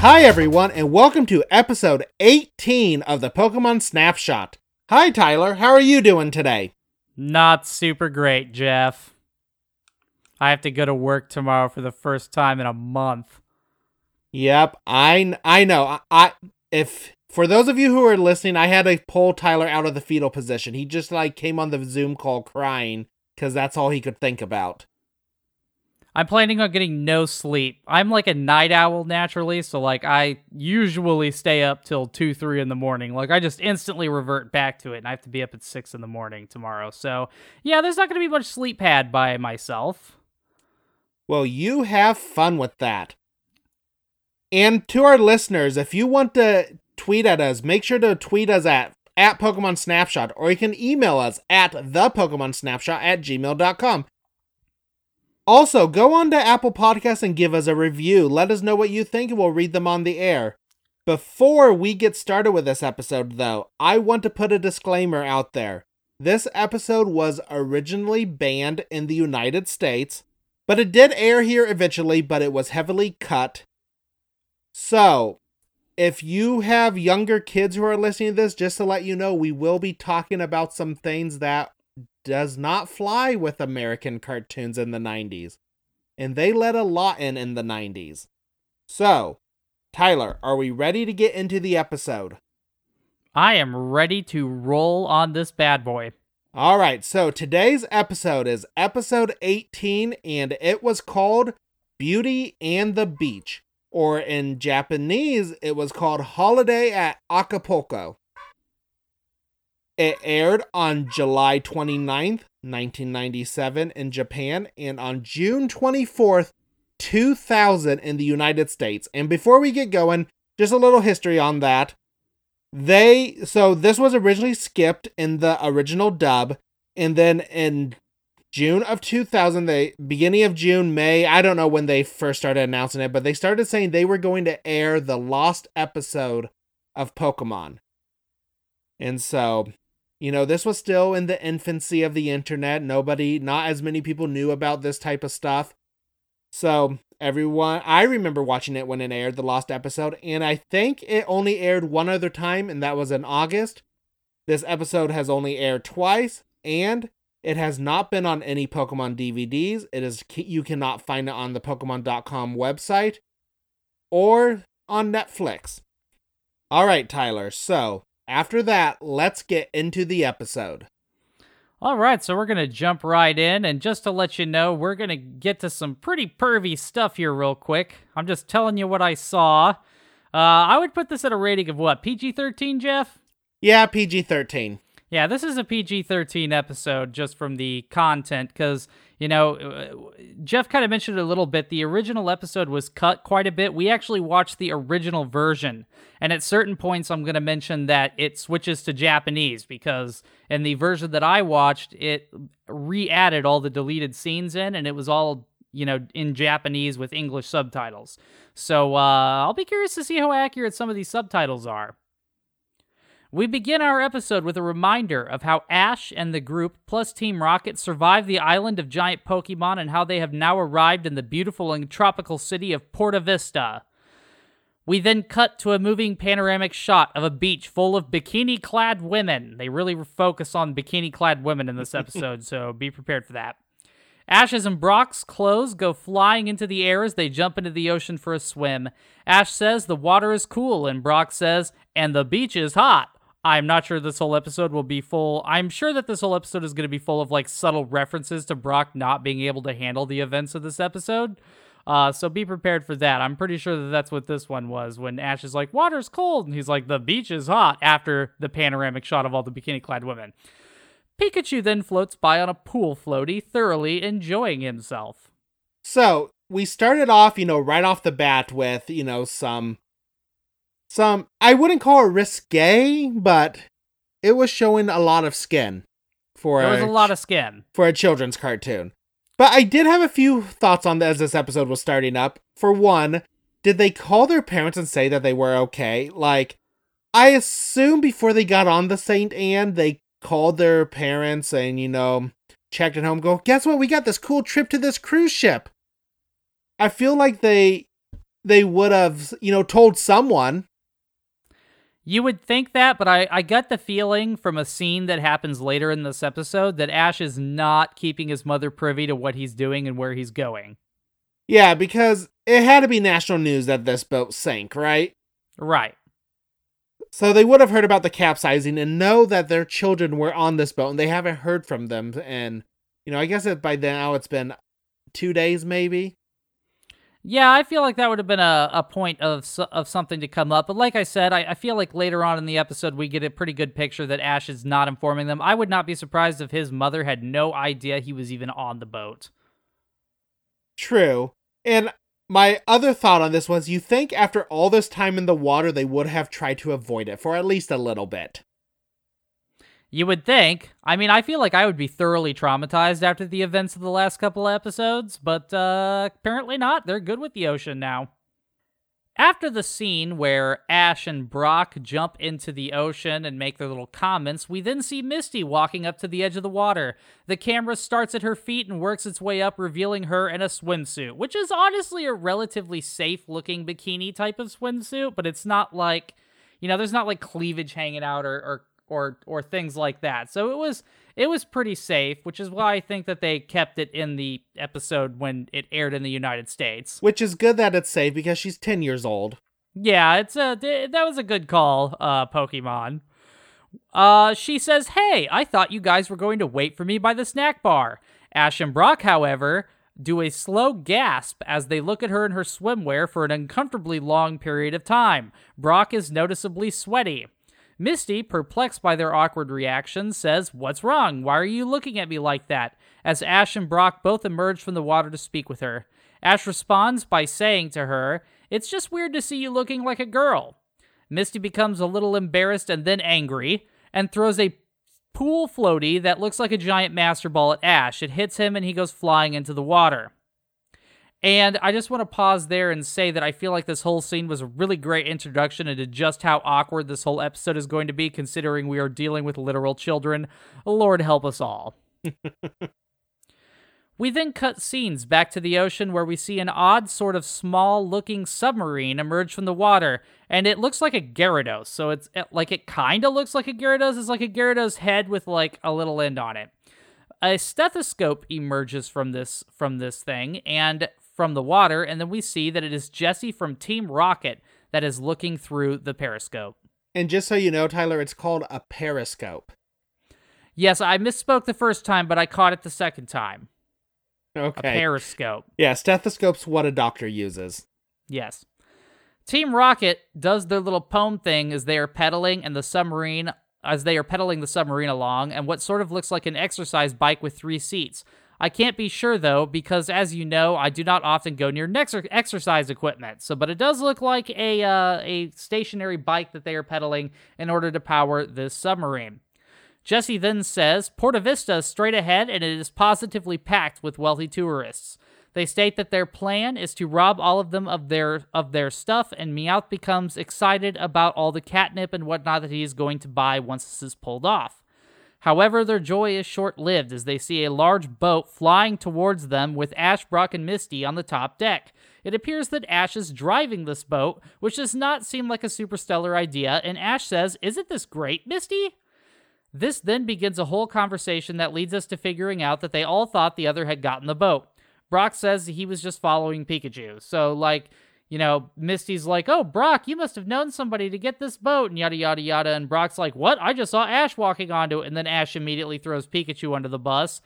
Hi, everyone, and welcome to episode 18 of the Pokemon Snapshot. Hi, Tyler. How are you doing today? Not super great, Jeff. I have to go to work tomorrow for the first time in a month. Yep, I I know. I, I if for those of you who are listening, I had to pull Tyler out of the fetal position. He just like came on the Zoom call crying because that's all he could think about. I'm planning on getting no sleep. I'm like a night owl naturally, so like I usually stay up till two, three in the morning. Like I just instantly revert back to it, and I have to be up at six in the morning tomorrow. So yeah, there's not going to be much sleep had by myself. Well, you have fun with that. And to our listeners, if you want to tweet at us, make sure to tweet us at at Pokemon Snapshot, or you can email us at the Pokemon Snapshot at gmail.com. Also, go on to Apple Podcasts and give us a review. Let us know what you think and we'll read them on the air. Before we get started with this episode, though, I want to put a disclaimer out there. This episode was originally banned in the United States, but it did air here eventually, but it was heavily cut. So, if you have younger kids who are listening to this, just to let you know, we will be talking about some things that does not fly with American cartoons in the 90s. And they let a lot in in the 90s. So, Tyler, are we ready to get into the episode? I am ready to roll on this bad boy. All right, so today's episode is episode 18, and it was called Beauty and the Beach. Or in Japanese, it was called Holiday at Acapulco. It aired on July 29th, 1997 in Japan and on June 24th, 2000 in the United States. And before we get going, just a little history on that. They so this was originally skipped in the original dub and then in June of 2000 they beginning of June, May, I don't know when they first started announcing it, but they started saying they were going to air the lost episode of Pokemon. And so you know, this was still in the infancy of the internet. Nobody, not as many people knew about this type of stuff. So, everyone, I remember watching it when it aired, the lost episode, and I think it only aired one other time, and that was in August. This episode has only aired twice, and it has not been on any Pokemon DVDs. It is you cannot find it on the Pokemon.com website or on Netflix. All right, Tyler. So after that, let's get into the episode. All right, so we're going to jump right in. And just to let you know, we're going to get to some pretty pervy stuff here, real quick. I'm just telling you what I saw. Uh, I would put this at a rating of what? PG 13, Jeff? Yeah, PG 13. Yeah, this is a PG 13 episode just from the content because, you know, uh, Jeff kind of mentioned it a little bit. The original episode was cut quite a bit. We actually watched the original version. And at certain points, I'm going to mention that it switches to Japanese because in the version that I watched, it re added all the deleted scenes in and it was all, you know, in Japanese with English subtitles. So uh, I'll be curious to see how accurate some of these subtitles are. We begin our episode with a reminder of how Ash and the group, plus Team Rocket, survived the island of giant Pokemon and how they have now arrived in the beautiful and tropical city of Porta Vista. We then cut to a moving panoramic shot of a beach full of bikini clad women. They really focus on bikini clad women in this episode, so be prepared for that. Ash's and Brock's clothes go flying into the air as they jump into the ocean for a swim. Ash says the water is cool, and Brock says, and the beach is hot. I'm not sure this whole episode will be full. I'm sure that this whole episode is going to be full of like subtle references to Brock not being able to handle the events of this episode. Uh, so be prepared for that. I'm pretty sure that that's what this one was when Ash is like, water's cold. And he's like, the beach is hot after the panoramic shot of all the bikini clad women. Pikachu then floats by on a pool floaty, thoroughly enjoying himself. So we started off, you know, right off the bat with, you know, some some, I wouldn't call it risque, but it was showing a lot of skin for There was a a, lot of skin. for a children's cartoon. But I did have a few thoughts on as this episode was starting up. For one, did they call their parents and say that they were okay? Like, I assume before they got on the Saint Anne, they called their parents and, you know, checked at home, go, guess what? We got this cool trip to this cruise ship. I feel like they they would have, you know, told someone. You would think that, but I, I got the feeling from a scene that happens later in this episode that Ash is not keeping his mother privy to what he's doing and where he's going. Yeah, because it had to be national news that this boat sank, right? Right. So they would have heard about the capsizing and know that their children were on this boat and they haven't heard from them. And, you know, I guess it, by now it's been two days maybe. Yeah, I feel like that would have been a, a point of of something to come up. But like I said, I, I feel like later on in the episode we get a pretty good picture that Ash is not informing them. I would not be surprised if his mother had no idea he was even on the boat. True. And my other thought on this was you think after all this time in the water they would have tried to avoid it for at least a little bit. You would think. I mean, I feel like I would be thoroughly traumatized after the events of the last couple episodes, but uh, apparently not. They're good with the ocean now. After the scene where Ash and Brock jump into the ocean and make their little comments, we then see Misty walking up to the edge of the water. The camera starts at her feet and works its way up, revealing her in a swimsuit, which is honestly a relatively safe looking bikini type of swimsuit, but it's not like, you know, there's not like cleavage hanging out or, or or or things like that. So it was it was pretty safe, which is why I think that they kept it in the episode when it aired in the United States. Which is good that it's safe because she's 10 years old. Yeah, it's a that was a good call, uh Pokemon. Uh she says, "Hey, I thought you guys were going to wait for me by the snack bar." Ash and Brock, however, do a slow gasp as they look at her in her swimwear for an uncomfortably long period of time. Brock is noticeably sweaty. Misty, perplexed by their awkward reaction, says, What's wrong? Why are you looking at me like that? As Ash and Brock both emerge from the water to speak with her. Ash responds by saying to her, It's just weird to see you looking like a girl. Misty becomes a little embarrassed and then angry, and throws a pool floaty that looks like a giant master ball at Ash. It hits him and he goes flying into the water. And I just want to pause there and say that I feel like this whole scene was a really great introduction into just how awkward this whole episode is going to be, considering we are dealing with literal children. Lord help us all. we then cut scenes back to the ocean where we see an odd, sort of small looking submarine emerge from the water, and it looks like a Gyarados. So it's like it kind of looks like a Gyarados. It's like a Gyarados head with like a little end on it. A stethoscope emerges from this from this thing, and from the water, and then we see that it is Jessie from Team Rocket that is looking through the periscope. And just so you know, Tyler, it's called a periscope. Yes, I misspoke the first time, but I caught it the second time. Okay. A periscope. yeah, stethoscope's what a doctor uses. Yes. Team Rocket does their little poem thing as they are pedaling and the submarine as they are pedaling the submarine along and what sort of looks like an exercise bike with three seats. I can't be sure though, because as you know, I do not often go near exercise equipment. So, but it does look like a uh, a stationary bike that they are pedaling in order to power this submarine. Jessie then says Porta Vista is straight ahead and it is positively packed with wealthy tourists. They state that their plan is to rob all of them of their of their stuff, and Meowth becomes excited about all the catnip and whatnot that he is going to buy once this is pulled off. However, their joy is short lived as they see a large boat flying towards them with Ash, Brock, and Misty on the top deck. It appears that Ash is driving this boat, which does not seem like a super stellar idea, and Ash says, Isn't this great, Misty? This then begins a whole conversation that leads us to figuring out that they all thought the other had gotten the boat. Brock says he was just following Pikachu. So, like, you know, Misty's like, oh, Brock, you must have known somebody to get this boat, and yada, yada, yada. And Brock's like, what? I just saw Ash walking onto it. And then Ash immediately throws Pikachu under the bus.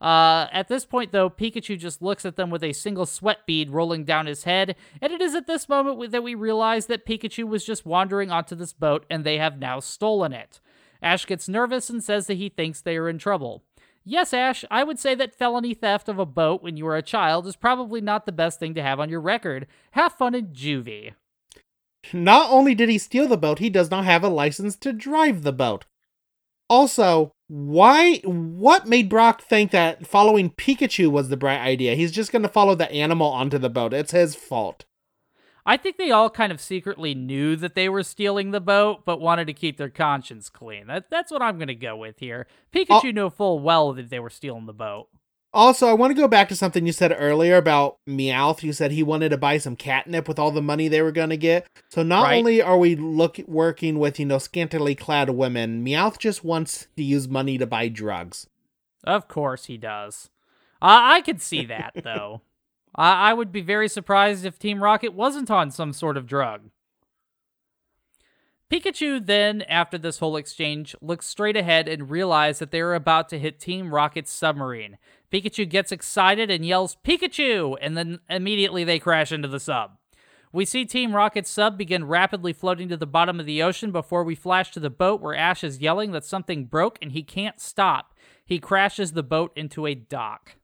Uh, at this point, though, Pikachu just looks at them with a single sweat bead rolling down his head. And it is at this moment that we realize that Pikachu was just wandering onto this boat and they have now stolen it. Ash gets nervous and says that he thinks they are in trouble. Yes, Ash, I would say that felony theft of a boat when you were a child is probably not the best thing to have on your record. Have fun in juvie. Not only did he steal the boat, he does not have a license to drive the boat. Also, why what made Brock think that following Pikachu was the bright idea? He's just going to follow the animal onto the boat. It's his fault. I think they all kind of secretly knew that they were stealing the boat, but wanted to keep their conscience clean. That, that's what I'm going to go with here. Pikachu knew full well that they were stealing the boat. Also, I want to go back to something you said earlier about Meowth. You said he wanted to buy some catnip with all the money they were going to get. So not Right. only are we look working with, you know, scantily clad women, Meowth just wants to use money to buy drugs. Of course he does. I I could see that, though. I-, I would be very surprised if Team Rocket wasn't on some sort of drug. Pikachu then, after this whole exchange, looks straight ahead and realizes that they are about to hit Team Rocket's submarine. Pikachu gets excited and yells, Pikachu! And then immediately they crash into the sub. We see Team Rocket's sub begin rapidly floating to the bottom of the ocean before we flash to the boat where Ash is yelling that something broke and he can't stop. He crashes the boat into a dock.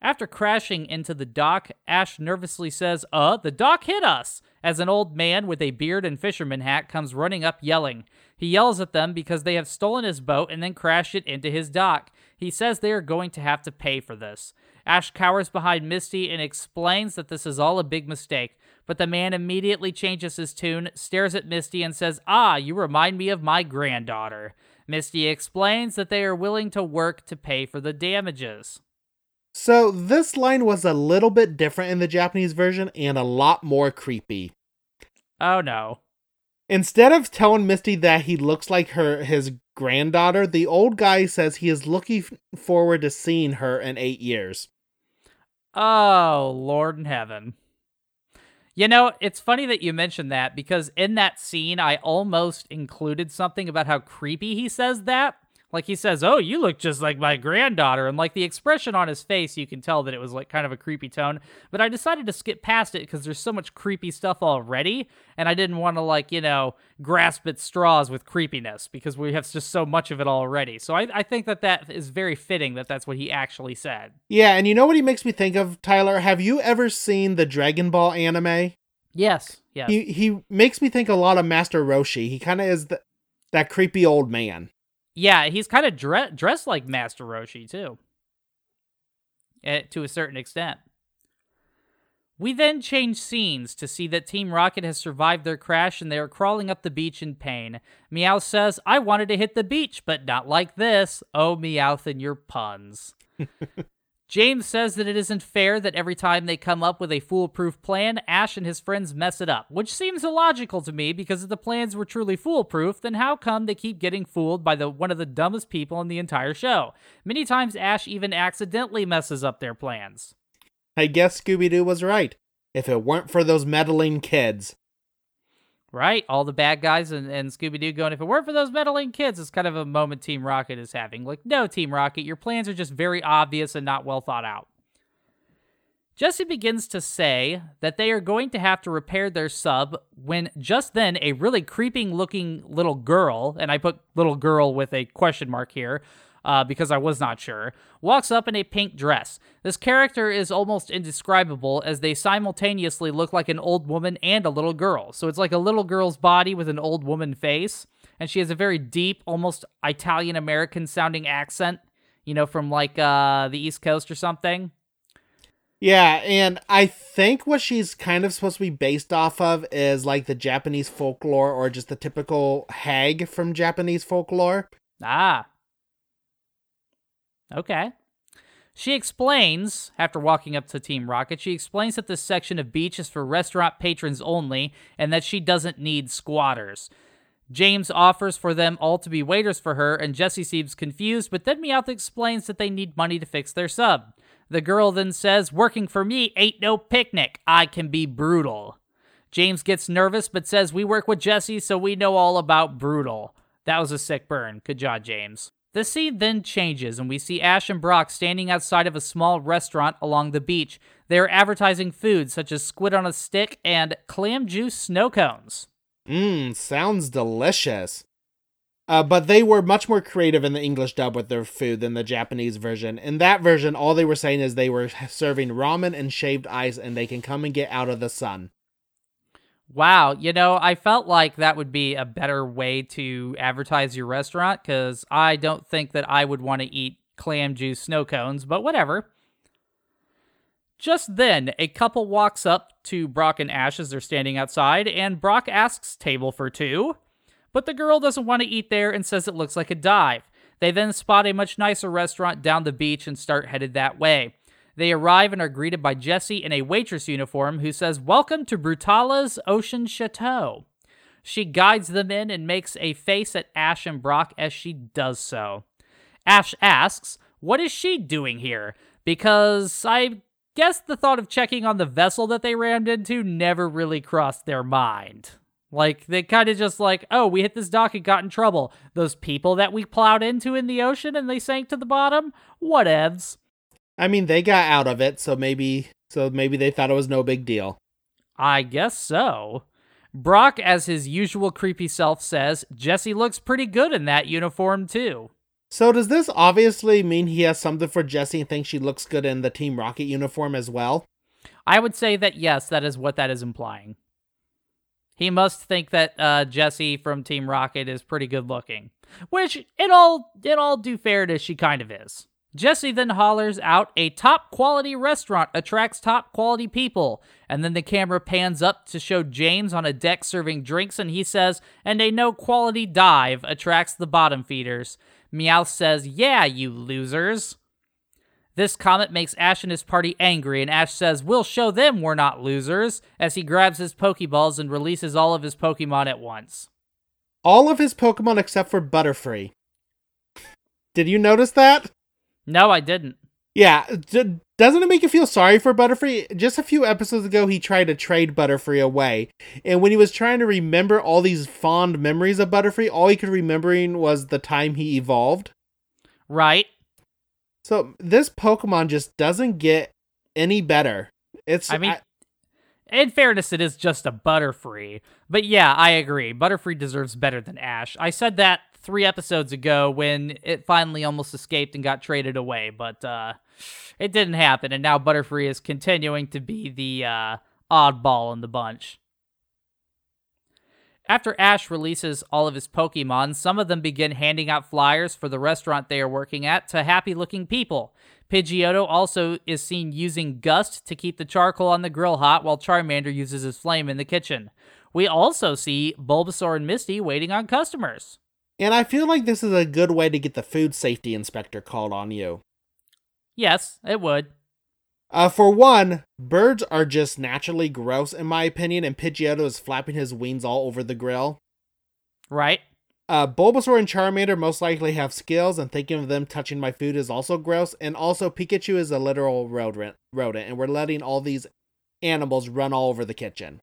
After crashing into the dock, Ash nervously says, Uh, the dock hit us! As an old man with a beard and fisherman hat comes running up yelling. He yells at them because they have stolen his boat and then crashed it into his dock. He says they are going to have to pay for this. Ash cowers behind Misty and explains that this is all a big mistake, but the man immediately changes his tune, stares at Misty, and says, Ah, you remind me of my granddaughter. Misty explains that they are willing to work to pay for the damages. So this line was a little bit different in the Japanese version and a lot more creepy. Oh no. Instead of telling Misty that he looks like her his granddaughter, the old guy says he is looking forward to seeing her in 8 years. Oh, Lord in heaven. You know, it's funny that you mentioned that because in that scene, I almost included something about how creepy he says that. Like he says, "Oh, you look just like my granddaughter," and like the expression on his face, you can tell that it was like kind of a creepy tone. But I decided to skip past it because there's so much creepy stuff already, and I didn't want to like you know grasp at straws with creepiness because we have just so much of it already. So I, I think that that is very fitting that that's what he actually said. Yeah, and you know what he makes me think of, Tyler? Have you ever seen the Dragon Ball anime? Yes, Yeah. He he makes me think a lot of Master Roshi. He kind of is the, that creepy old man. Yeah, he's kind of dre- dressed like Master Roshi too, eh, to a certain extent. We then change scenes to see that Team Rocket has survived their crash and they are crawling up the beach in pain. Meowth says, I wanted to hit the beach, but not like this. Oh, Meowth and your puns. James says that it isn't fair that every time they come up with a foolproof plan, Ash and his friends mess it up, which seems illogical to me because if the plans were truly foolproof, then how come they keep getting fooled by the one of the dumbest people in the entire show? Many times Ash even accidentally messes up their plans. I guess Scooby Doo was right. If it weren't for those meddling kids. Right? All the bad guys and, and Scooby Doo going, if it weren't for those meddling kids, it's kind of a moment Team Rocket is having. Like, no, Team Rocket, your plans are just very obvious and not well thought out. Jessie begins to say that they are going to have to repair their sub when just then a really creeping looking little girl, and I put little girl with a question mark here uh, because I was not sure, walks up in a pink dress. This character is almost indescribable as they simultaneously look like an old woman and a little girl. So it's like a little girl's body with an old woman face, and she has a very deep, almost Italian American sounding accent, you know, from like uh, the East Coast or something. Yeah, and I think what she's kind of supposed to be based off of is like the Japanese folklore or just the typical hag from Japanese folklore. Ah. Okay. She explains, after walking up to Team Rocket, she explains that this section of beach is for restaurant patrons only and that she doesn't need squatters. James offers for them all to be waiters for her, and Jessie seems confused, but then Meowth explains that they need money to fix their sub. The girl then says, Working for me ain't no picnic. I can be brutal. James gets nervous but says, We work with Jessie, so we know all about brutal. That was a sick burn. Good job, James. The scene then changes, and we see Ash and Brock standing outside of a small restaurant along the beach. They are advertising food such as squid on a stick and clam juice snow cones. Mmm, sounds delicious. Uh, but they were much more creative in the English dub with their food than the Japanese version. In that version, all they were saying is they were serving ramen and shaved ice and they can come and get out of the sun. Wow, you know, I felt like that would be a better way to advertise your restaurant because I don't think that I would want to eat clam juice snow cones, but whatever. Just then, a couple walks up to Brock and Ash as they're standing outside, and Brock asks table for two, but the girl doesn't want to eat there and says it looks like a dive. They then spot a much nicer restaurant down the beach and start headed that way. They arrive and are greeted by Jessie in a waitress uniform who says, Welcome to Brutala's Ocean Chateau. She guides them in and makes a face at Ash and Brock as she does so. Ash asks, What is she doing here? Because I guess the thought of checking on the vessel that they rammed into never really crossed their mind. Like, they kind of just like, oh, we hit this dock and got in trouble. Those people that we plowed into in the ocean and they sank to the bottom? Whatevs. I mean, they got out of it, so maybe so maybe they thought it was no big deal. I guess so. Brock, as his usual creepy self says, Jessie looks pretty good in that uniform too. So does this obviously mean he has something for Jessie and thinks she looks good in the Team Rocket uniform as well? I would say that yes, that is what that is implying. He must think that uh, Jessie from Team Rocket is pretty good looking, which, in all in all due fairness, she kind of is. Jessie then hollers out, A top quality restaurant attracts top quality people. And then the camera pans up to show James on a deck serving drinks, and he says, And a no quality dive attracts the bottom feeders. Meowth says, Yeah, you losers. This comment makes Ash and his party angry, and Ash says, We'll show them we're not losers, as he grabs his Pokeballs and releases all of his Pokemon at once. All of his Pokemon except for Butterfree. Did you notice that? No, I didn't. Yeah, d- doesn't it make you feel sorry for Butterfree? Just a few episodes ago, he tried to trade Butterfree away, and when he was trying to remember all these fond memories of Butterfree, all he could remembering was the time he evolved. Right. So this Pokemon just doesn't get any better. It's I mean, I, in fairness, it is just a Butterfree, but yeah, I agree. Butterfree deserves better than Ash. I said that three episodes ago when it finally almost escaped and got traded away, but uh, it didn't happen, and now Butterfree is continuing to be the uh, oddball in the bunch. After Ash releases all of his Pokemon, some of them begin handing out flyers for the restaurant they are working at to happy looking people. Pidgeotto also is seen using Gust to keep the charcoal on the grill hot while Charmander uses his flame in the kitchen. We also see Bulbasaur and Misty waiting on customers. And I feel like this is a good way to get the food safety inspector called on you. Yes, it would. Uh, for one, birds are just naturally gross in my opinion, and Pidgeotto is flapping his wings all over the grill. Right. Uh, Bulbasaur and Charmander most likely have skills, and thinking of them touching my food is also gross. And also, Pikachu is a literal rodent, rodent, and we're letting all these animals run all over the kitchen.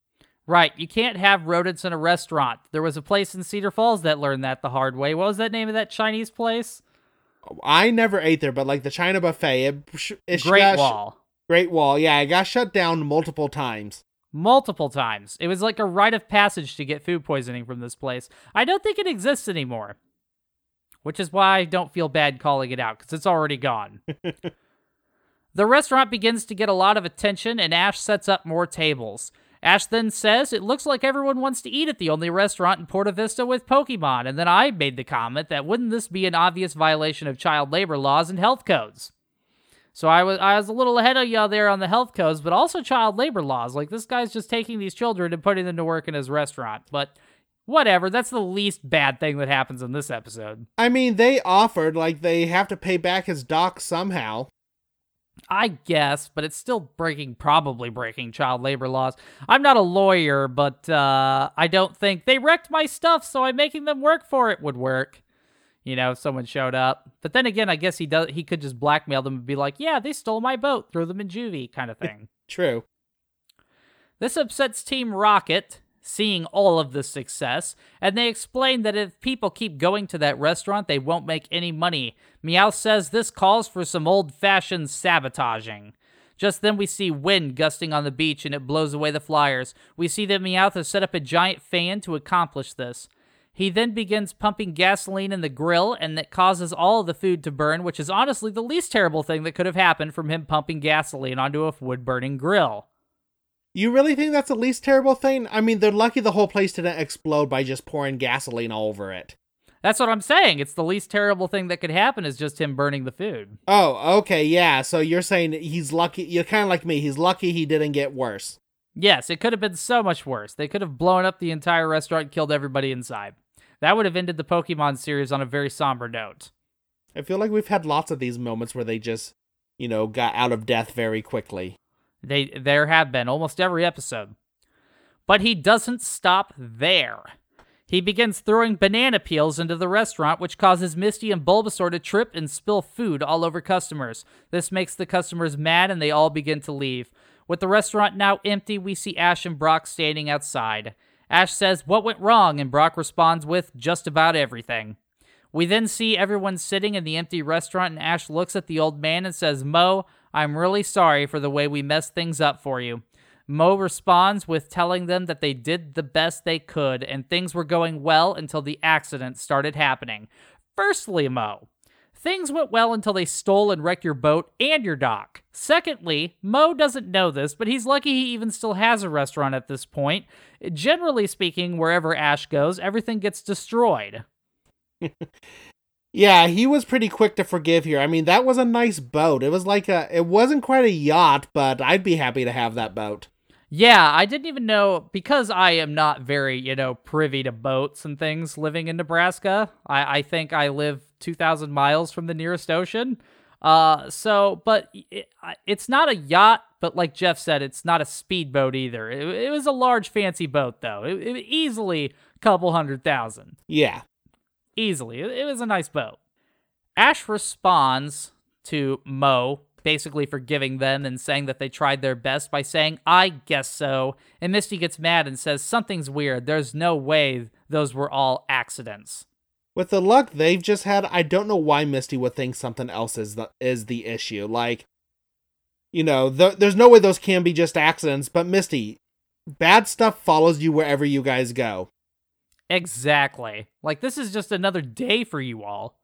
Right. You can't have rodents in a restaurant. There was a place in Cedar Falls that learned that the hard way. What was that name of that Chinese place? I never ate there, but like the China buffet, it, it Great got, Wall. Great Wall. Yeah, it got shut down multiple times. Multiple times. It was like a rite of passage to get food poisoning from this place. I don't think it exists anymore. Which is why I don't feel bad calling it out, because it's already gone. the restaurant begins to get a lot of attention, and Ash sets up more tables. Ash then says, It looks like everyone wants to eat at the only restaurant in Porta Vista with Pokemon. And then I made the comment that wouldn't this be an obvious violation of child labor laws and health codes? So I was I was a little ahead of y'all there on the health codes, but also child labor laws. Like this guy's just taking these children and putting them to work in his restaurant. But whatever, that's the least bad thing that happens in this episode. I mean, they offered like they have to pay back his dock somehow. I guess, but it's still breaking, probably breaking child labor laws. I'm not a lawyer, but uh, I don't think they wrecked my stuff, so I'm making them work for it would work. You know, if someone showed up. But then again, I guess he does. He could just blackmail them and be like, "Yeah, they stole my boat. Throw them in juvie," kind of thing. True. This upsets Team Rocket, seeing all of this success, and they explain that if people keep going to that restaurant, they won't make any money. Meowth says this calls for some old fashioned sabotaging. Just then, we see wind gusting on the beach and it blows away the flyers. We see that Meowth has set up a giant fan to accomplish this. He then begins pumping gasoline in the grill, and that causes all of the food to burn, which is honestly the least terrible thing that could have happened from him pumping gasoline onto a wood burning grill. You really think that's the least terrible thing? I mean, they're lucky the whole place didn't explode by just pouring gasoline all over it. That's what I'm saying. It's the least terrible thing that could happen is just him burning the food. Oh, okay, yeah. So you're saying he's lucky. You're kind of like me. He's lucky he didn't get worse. Yes, it could have been so much worse. They could have blown up the entire restaurant and killed everybody inside. That would have ended the Pokemon series on a very somber note. I feel like we've had lots of these moments where they just, you know, got out of death very quickly. They there have been almost every episode. But he doesn't stop there. He begins throwing banana peels into the restaurant, which causes Misty and Bulbasaur to trip and spill food all over customers. This makes the customers mad and they all begin to leave. With the restaurant now empty, we see Ash and Brock standing outside. Ash says, What went wrong? And Brock responds with, Just about everything. We then see everyone sitting in the empty restaurant, and Ash looks at the old man and says, Mo, I'm really sorry for the way we messed things up for you. Mo responds with telling them that they did the best they could and things were going well until the accident started happening. Firstly, Mo, things went well until they stole and wrecked your boat and your dock. Secondly, Mo doesn't know this, but he's lucky he even still has a restaurant at this point. Generally speaking, wherever Ash goes, everything gets destroyed. yeah, he was pretty quick to forgive here. I mean, that was a nice boat. It was like a it wasn't quite a yacht, but I'd be happy to have that boat. Yeah, I didn't even know because I am not very, you know, privy to boats and things living in Nebraska. I, I think I live 2,000 miles from the nearest ocean. Uh, so, but it, it's not a yacht, but like Jeff said, it's not a speedboat either. It, it was a large, fancy boat, though. It, it easily a couple hundred thousand. Yeah. Easily. It, was a nice boat. Ash responds to Mo basically forgiving them and saying that they tried their best by saying, I guess so. And Misty gets mad and says, Something's weird. There's no way those were all accidents. With the luck they've just had, I don't know why Misty would think something else is the, is the issue. Like, you know, th- there's no way those can be just accidents, but Misty, bad stuff follows you wherever you guys go. Exactly. Like, this is just another day for you all.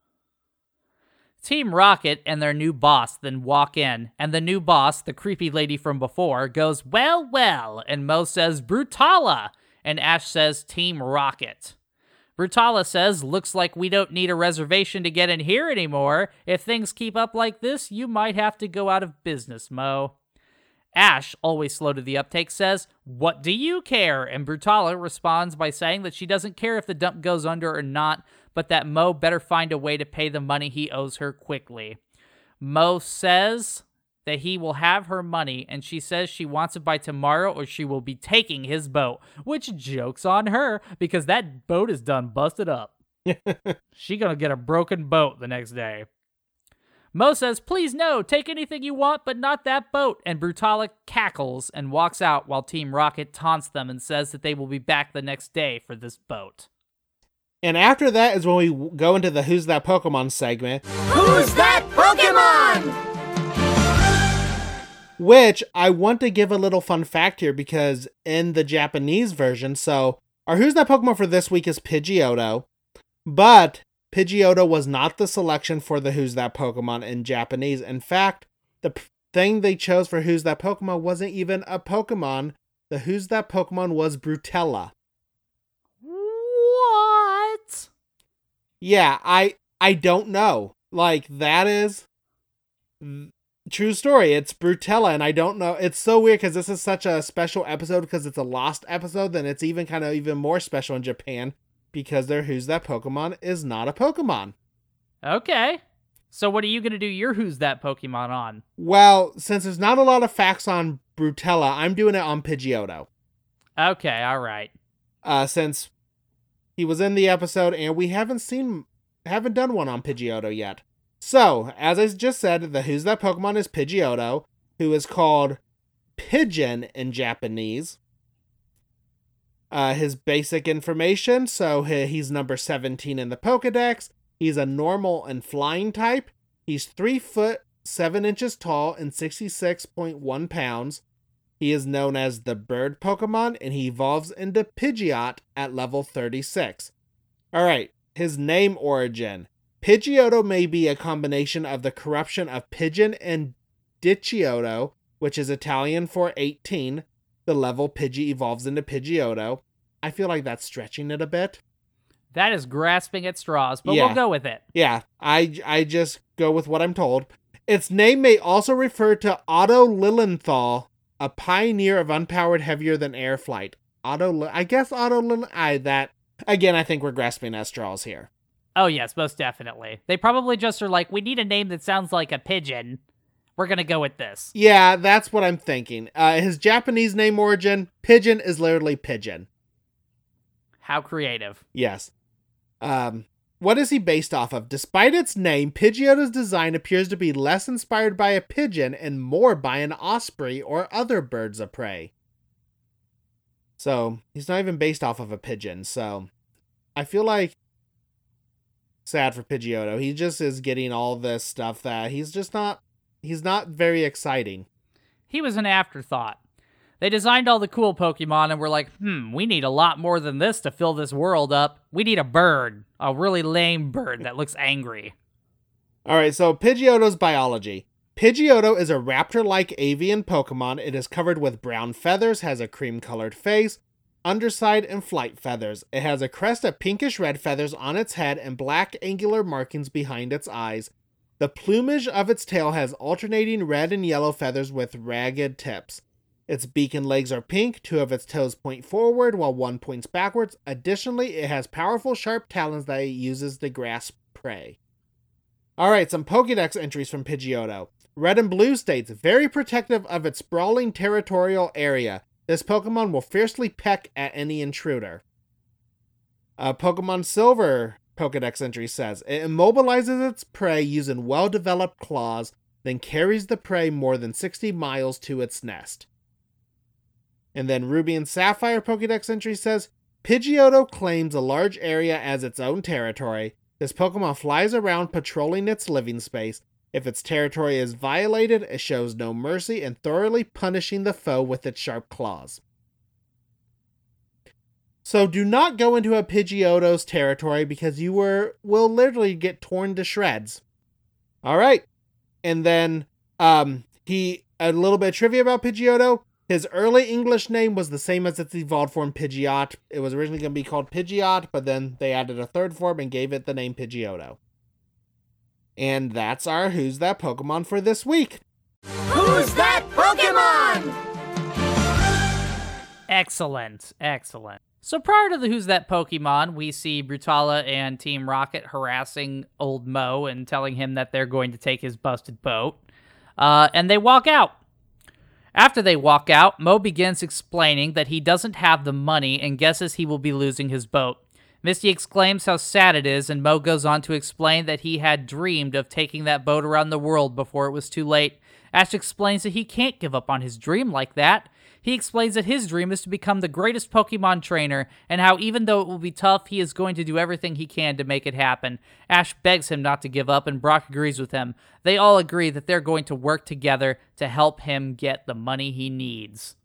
Team Rocket and their new boss then walk in, and the new boss, the creepy lady from before, goes, Well, well, and Mo says, Brutala, and Ash says, Team Rocket. Brutala says, Looks like we don't need a reservation to get in here anymore. If things keep up like this, you might have to go out of business, Mo. Ash, always slow to the uptake, says, What do you care? And Brutala responds by saying that she doesn't care if the dump goes under or not, but that Mo better find a way to pay the money he owes her quickly. Mo says that he will have her money, and she says she wants it by tomorrow or she will be taking his boat, which jokes on her because that boat is done busted up. she gonna get a broken boat the next day. Mo says, Please no, take anything you want, but not that boat. And Brutala cackles and walks out while Team Rocket taunts them and says that they will be back the next day for this boat. And after that is when we go into the Who's That Pokemon segment. Who's That Pokemon? Which I want to give a little fun fact here because in the Japanese version, so our Who's That Pokemon for this week is Pidgeotto, but Pidgeotto was not the selection for the Who's That Pokemon in Japanese. In fact, the p- thing they chose for Who's That Pokemon wasn't even a Pokemon. The Who's That Pokemon was Brutella. What? Yeah, I I don't know. Like that is true story. It's Brutella, and I don't know. It's so weird because this is such a special episode because it's a lost episode. Then it's even kind of even more special in Japan because their Who's That Pokemon is not a Pokemon. Okay. So what are you gonna do your Who's That Pokemon on? Well, since there's not a lot of facts on Brutella, I'm doing it on Pidgeotto. Okay, all right. Uh, since he was in the episode, and we haven't seen, haven't done one on Pidgeotto yet. So, as I just said, the Who's That Pokemon is Pidgeotto, who is called Pidgeon in Japanese. Uh, his basic information so he, he's number 17 in the Pokedex. He's a normal and flying type. He's 3 foot 7 inches tall and 66.1 pounds. He is known as the bird Pokemon and he evolves into Pidgeot at level 36. Alright, his name origin. Pidgeotto may be a combination of the corruption of pigeon and diciotto, which is Italian for 18. The level Pidgey evolves into Pidgeotto. I feel like that's stretching it a bit. That is grasping at straws, but Yeah. we'll go with it. Yeah, I I just go with what I'm told. Its name may also refer to Otto Lilienthal, a pioneer of unpowered heavier than air flight. Otto, I guess Otto Lilien. I that again. I think we're grasping at straws here. Oh, yes, most definitely. They probably just are like, we need a name that sounds like a pigeon. We're to go with this. Yeah, that's what I'm thinking. Uh, his Japanese name origin, pigeon, is literally pigeon. How creative. Yes. Um, what is he based off of? Despite its name, Pidgeotto's design appears to be less inspired by a pigeon and more by an osprey or other birds of prey. So, he's not even based off of a pigeon, so I feel like sad for Pidgeotto. He just is getting all this stuff that he's just not he's not very exciting. He was an afterthought. They designed all the cool Pokemon and were like, hmm, we need a lot more than this to fill this world up. We need a bird. A really lame bird that looks angry. All right, so Pidgeotto's biology. Pidgeotto is a raptor like avian Pokemon. It is covered with brown feathers, has a cream colored face, underside, and flight feathers. It has a crest of pinkish red feathers on its head and black angular markings behind its eyes. The plumage of its tail has alternating red and yellow feathers with ragged tips. Its beak and legs are pink, two of its toes point forward while one points backwards. Additionally, it has powerful sharp talons that it uses to grasp prey. Alright, some Pokedex entries from Pidgeotto. Red and Blue states, very protective of its sprawling territorial area. This Pokemon will fiercely peck at any intruder. Uh, Pokemon Silver Pokedex entry says, it immobilizes its prey using well developed claws, then carries the prey more than 60 miles to its nest. And then Ruby and Sapphire Pokedex entry says, Pidgeotto claims a large area as its own territory. This Pokemon flies around patrolling its living space. If its territory is violated, it shows no mercy in thoroughly punishing the foe with its sharp claws. So do not go into a Pidgeotto's territory because you were will literally get torn to shreds. All right. And then um he a little bit of trivia about Pidgeotto. His early English name was the same as its evolved form Pidgeot. It was originally going to be called Pidgeot, but then they added a third form and gave it the name Pidgeotto. And that's our Who's That Pokemon for this week. Who's that Pokemon? Excellent. Excellent. So prior to the Who's That Pokemon, we see Brutala and Team Rocket harassing old Mo and telling him that they're going to take his busted boat. Uh, and they walk out. After they walk out, Mo begins explaining that he doesn't have the money and guesses he will be losing his boat. Misty exclaims how sad it is, and Mo goes on to explain that he had dreamed of taking that boat around the world before it was too late. Ash explains that he can't give up on his dream like that. He explains that his dream is to become the greatest Pokemon trainer, and how even though it will be tough, he is going to do everything he can to make it happen. Ash begs him not to give up, and Brock agrees with him. They all agree that they're going to work together to help him get the money he needs.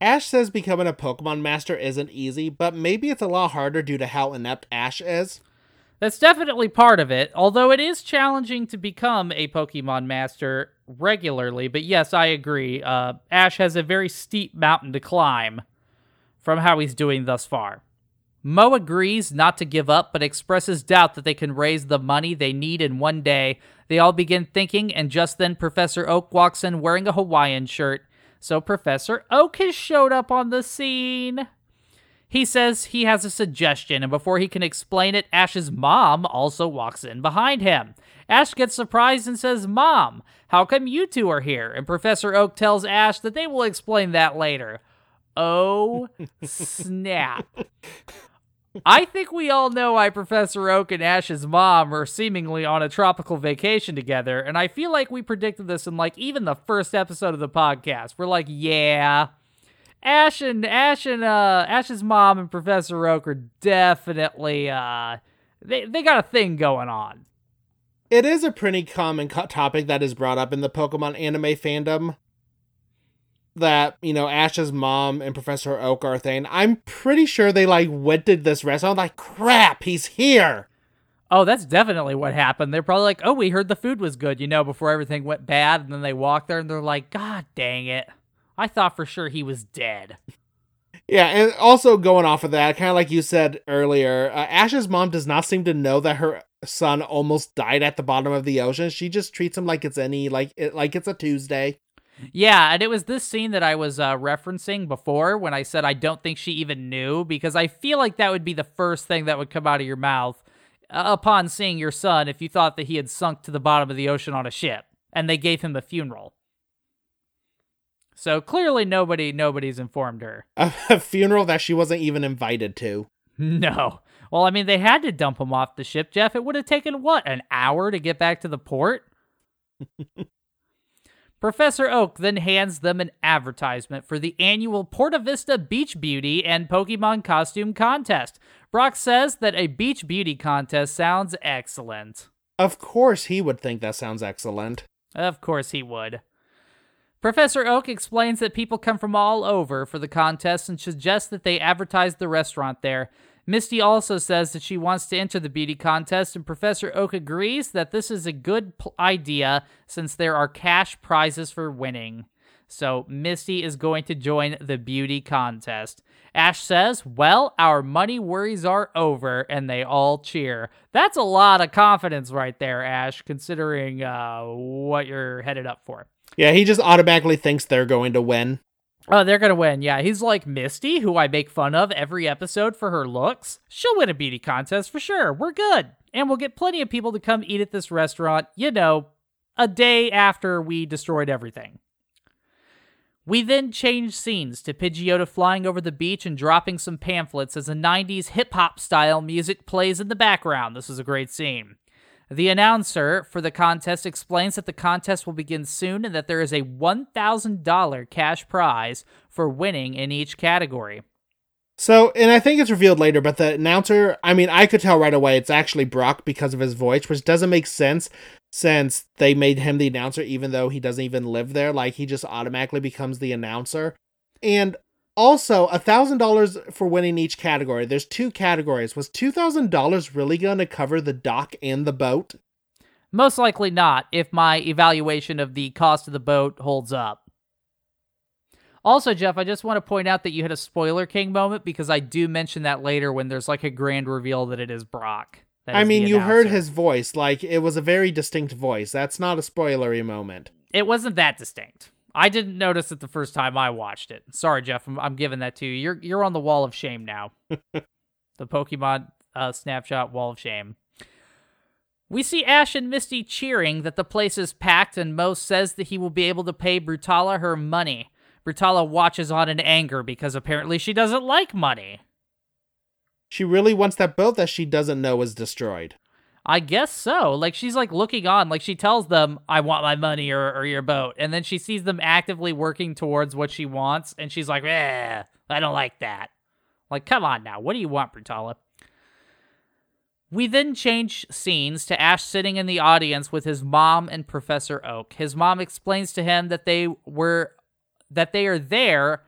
Ash says becoming a Pokemon Master isn't easy, but maybe it's a lot harder due to how inept Ash is. That's definitely part of it, although it is challenging to become a Pokemon Master regularly. But yes, I agree. Uh, Ash has a very steep mountain to climb from how he's doing thus far. Mo agrees not to give up, but expresses doubt that they can raise the money they need in one day. They all begin thinking, and just then Professor Oak walks in wearing a Hawaiian shirt. So Professor Oak has showed up on the scene. He says he has a suggestion, and before he can explain it, Ash's mom also walks in behind him. Ash gets surprised and says, Mom, how come you two are here? And Professor Oak tells Ash that they will explain that later. Oh, snap. I think we all know why Professor Oak and Ash's mom are seemingly on a tropical vacation together, and I feel like we predicted this in like even the first episode of the podcast. We're like, yeah. Ash and Ash and uh Ash's mom and Professor Oak are definitely uh they they got a thing going on. It is a pretty common co- topic that is brought up in the Pokemon anime fandom. That, you know, Ash's mom and Professor Oak are a thing. I'm pretty sure they like went to this restaurant like, crap, he's here. Oh, that's definitely what happened. They're probably like, "Oh, we heard the food was good," you know, before everything went bad, and then they walk there and they're like, "God dang it. I thought for sure he was dead. Yeah, and also going off of that, kind of like you said earlier, uh, Ash's mom does not seem to know that her son almost died at the bottom of the ocean. She just treats him like it's any like it, like it's a Tuesday. Yeah, and it was this scene that I was uh, referencing before when I said I don't think she even knew because I feel like that would be the first thing that would come out of your mouth uh, upon seeing your son if you thought that he had sunk to the bottom of the ocean on a ship and they gave him a funeral. So clearly nobody nobody's informed her. A, a funeral that she wasn't even invited to. No. Well, I mean, they had to dump him off the ship, Jeff. It would have taken what, an hour to get back to the port? Professor Oak then hands them an advertisement for the annual Porta Vista Beach Beauty and Pokemon Costume Contest. Brock says that a Beach Beauty contest sounds excellent. Of course, he would think that sounds excellent. Of course he would. Professor Oak explains that people come from all over for the contest and suggests that they advertise the restaurant there. Misty also says that she wants to enter the beauty contest, and Professor Oak agrees that this is a good pl- idea since there are cash prizes for winning. So Misty is going to join the beauty contest. Ash says, Well, our money worries are over, and they all cheer. That's a lot of confidence right there, Ash, considering uh, what you're headed up for. Yeah, he just automatically thinks they're going to win. Oh, they're gonna win. Yeah, he's like Misty, who I make fun of every episode for her looks. She'll win a beauty contest for sure. We're good. And we'll get plenty of people to come eat at this restaurant, you know, a day after we destroyed everything. We then change scenes to Pidgeotto flying over the beach and dropping some pamphlets as a 90s hip hop style music plays in the background. This is a great scene. The announcer for the contest explains that the contest will begin soon and that there is a $1,000 cash prize for winning in each category. So, and I think it's revealed later, but the announcer, I mean, I could tell right away it's actually Brock because of his voice, which doesn't make sense since they made him the announcer even though he doesn't even live there. Like, he just automatically becomes the announcer. And also, a thousand dollars for winning each category. There's two categories. Was two thousand dollars really going to cover the dock and the boat? Most likely not, if my evaluation of the cost of the boat holds up. Also, Jeff, I just want to point out that you had a spoiler king moment because I do mention that later when there's like a grand reveal that it is Brock. That I mean, you heard his voice. Like, it was a very distinct voice. That's not a spoilery moment. It wasn't that distinct. I didn't notice it the first time I watched it. Sorry, Jeff. I'm, I'm giving that to you. You're you're on the wall of shame now. the Pokemon uh, snapshot wall of shame. We see Ash and Misty cheering that the place is packed, and Mo says that he will be able to pay Brutella her money. Brutella watches on in anger because apparently she doesn't like money. She really wants that boat that she doesn't know is destroyed. I guess so. Like she's like looking on, like she tells them, "I want my money or, or your boat," and then she sees them actively working towards what she wants, and she's like, "Eh, I don't like that." Like, come on now, what do you want, Brutella? We then change scenes to Ash sitting in the audience with his mom and Professor Oak. His mom explains to him that they were that they are there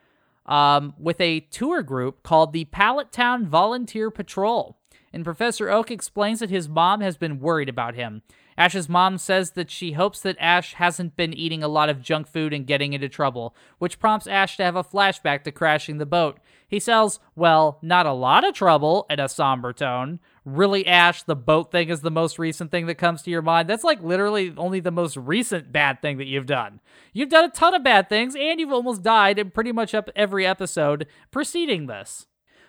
um, with a tour group called the Pallet Town Volunteer Patrol. And Professor Oak explains that his mom has been worried about him. Ash's mom says that she hopes that Ash hasn't been eating a lot of junk food and getting into trouble, which prompts Ash to have a flashback to crashing the boat. He sells, well, not a lot of trouble in a somber tone. Really, Ash, the boat thing is the most recent thing that comes to your mind. That's like literally only the most recent bad thing that you've done. You've done a ton of bad things, and you've almost died in pretty much up every episode preceding this.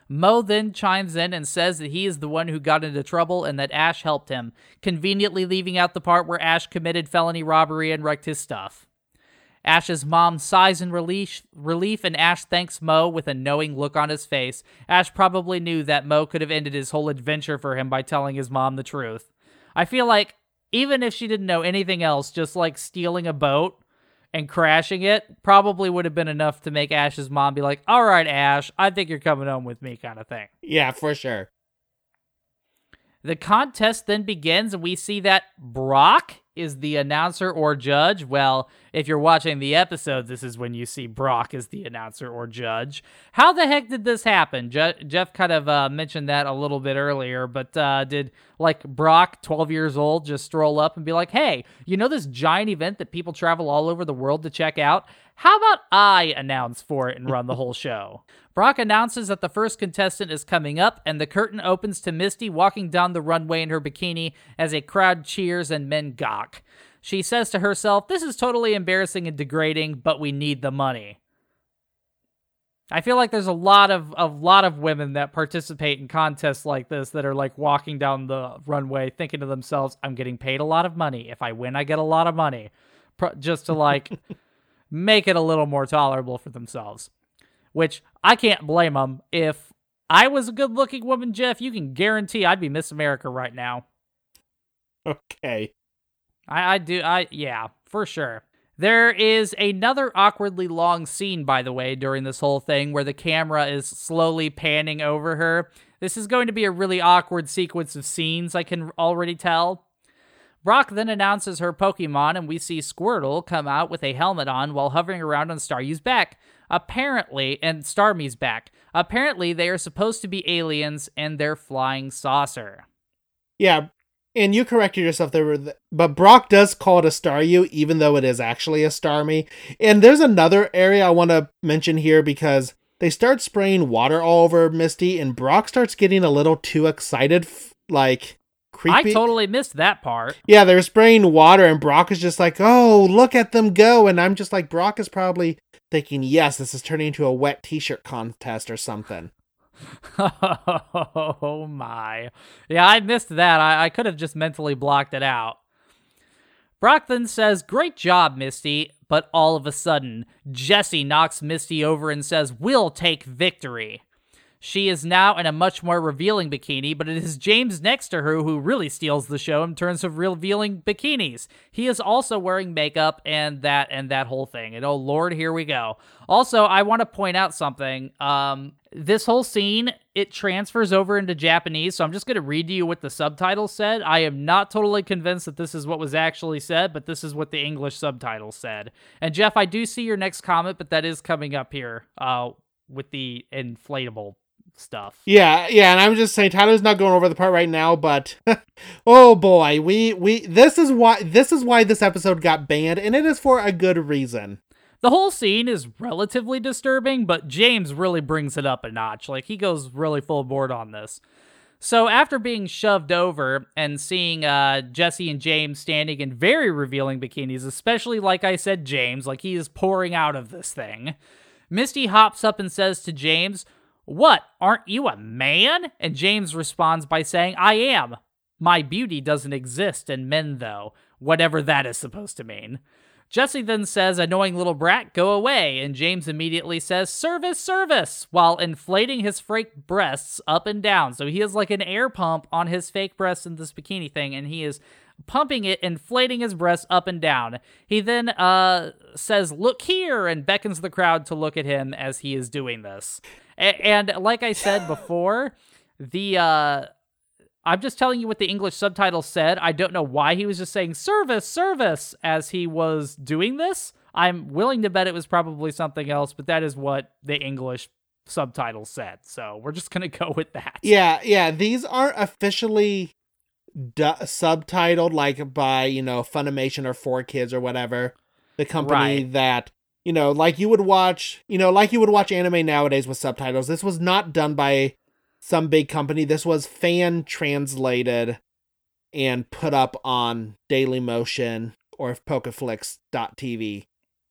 Mo then chimes in and says that he is the one who got into trouble and that Ash helped him, conveniently leaving out the part where Ash committed felony robbery and wrecked his stuff. Ash's mom sighs in relief, relief, and Ash thanks Mo with a knowing look on his face. Ash probably knew that Mo could have ended his whole adventure for him by telling his mom the truth. I feel like even if she didn't know anything else, just like stealing a boat and crashing it probably would have been enough to make Ash's mom be like, "All right, Ash, I think you're coming home with me," kind of thing. Yeah, for sure. The contest then begins, and we see that Brock is the announcer or judge. Well, if you're watching the episode, this is when you see Brock as the announcer or judge. How the heck did this happen? Je- Jeff kind of uh, mentioned that a little bit earlier, but uh, did like Brock, 12 years old, just stroll up and be like, hey, you know this giant event that people travel all over the world to check out? How about I announce for it and run the whole show? Brock announces that the first contestant is coming up, and the curtain opens to Misty walking down the runway in her bikini as a crowd cheers and men gawk. She says to herself, This is totally embarrassing and degrading, but we need the money. I feel like there's a lot of a lot of women that participate in contests like this that are like walking down the runway thinking to themselves, "I'm getting paid a lot of money. If I win, I get a lot of money." Pro- just to like make it a little more tolerable for themselves. Which I can't blame them. If I was a good-looking woman, Jeff, you can guarantee I'd be Miss America right now. Okay. I, I do. I yeah, for sure. There is another awkwardly long scene, by the way, during this whole thing where the camera is slowly panning over her. This is going to be a really awkward sequence of scenes, I can already tell. Brock then announces her Pokemon, and we see Squirtle come out with a helmet on while hovering around on Staryu's back. Apparently, and Starmie's back. Apparently, they are supposed to be aliens and they're flying saucer. Yeah, and you corrected yourself there, but Brock does call it a Staryu, even though it is actually a Starmie. And there's another area I want to mention here because they start spraying water all over Misty, and Brock starts getting a little too excited, like creepy. I totally missed that part. Yeah, they're spraying water, and Brock is just like, "Oh, look at them go!" And I'm just like, Brock is probably thinking, "Yes, this is turning into a wet T-shirt contest or something." oh my. Yeah, I missed that. I, I could have just mentally blocked it out. Brock then says, Great job, Misty. But all of a sudden, Jessie knocks Misty over and says, We'll take victory. She is now in a much more revealing bikini, but it is James next to her who really steals the show in terms of revealing bikinis. He is also wearing makeup and that and that whole thing. And oh lord, here we go. Also, I want to point out something. Um, this whole scene it transfers over into Japanese, so I'm just going to read to you what the subtitles said. I am not totally convinced that this is what was actually said, but this is what the English subtitles said. And Jeff, I do see your next comment, but that is coming up here uh, with the inflatable stuff. Yeah, yeah, and I'm just saying Tyler's not going over the part right now, but oh boy, we we this is why this is why this episode got banned, and it is for a good reason. The whole scene is relatively disturbing, but James really brings it up a notch. Like he goes really full board on this. So after being shoved over and seeing uh, Jessie and James standing in very revealing bikinis, especially like I said, James, like he is pouring out of this thing, Misty hops up and says to James, What, aren't you a man? And James responds by saying, I am. My beauty doesn't exist in men, though, whatever that is supposed to mean. Jessie then says, Annoying little brat, go away. And James immediately says, Service, service, while inflating his fake breasts up and down. So he has like an air pump on his fake breasts in this bikini thing, and he is pumping it, inflating his breasts up and down. He then uh, says, Look here, and beckons the crowd to look at him as he is doing this. And like I said before, the uh, I'm just telling you what the English subtitle said. I don't know why he was just saying service, service as he was doing this. I'm willing to bet it was probably something else, but that is what the English subtitle said. So we're just going to go with that. Yeah, yeah. These aren't officially du- subtitled like by, you know, Funimation or 4Kids or whatever. The company Right. that, you know, like you would watch, you know, like you would watch anime nowadays with subtitles. This was not done by some big company. This was fan translated and put up on Dailymotion or Pokeflix.tv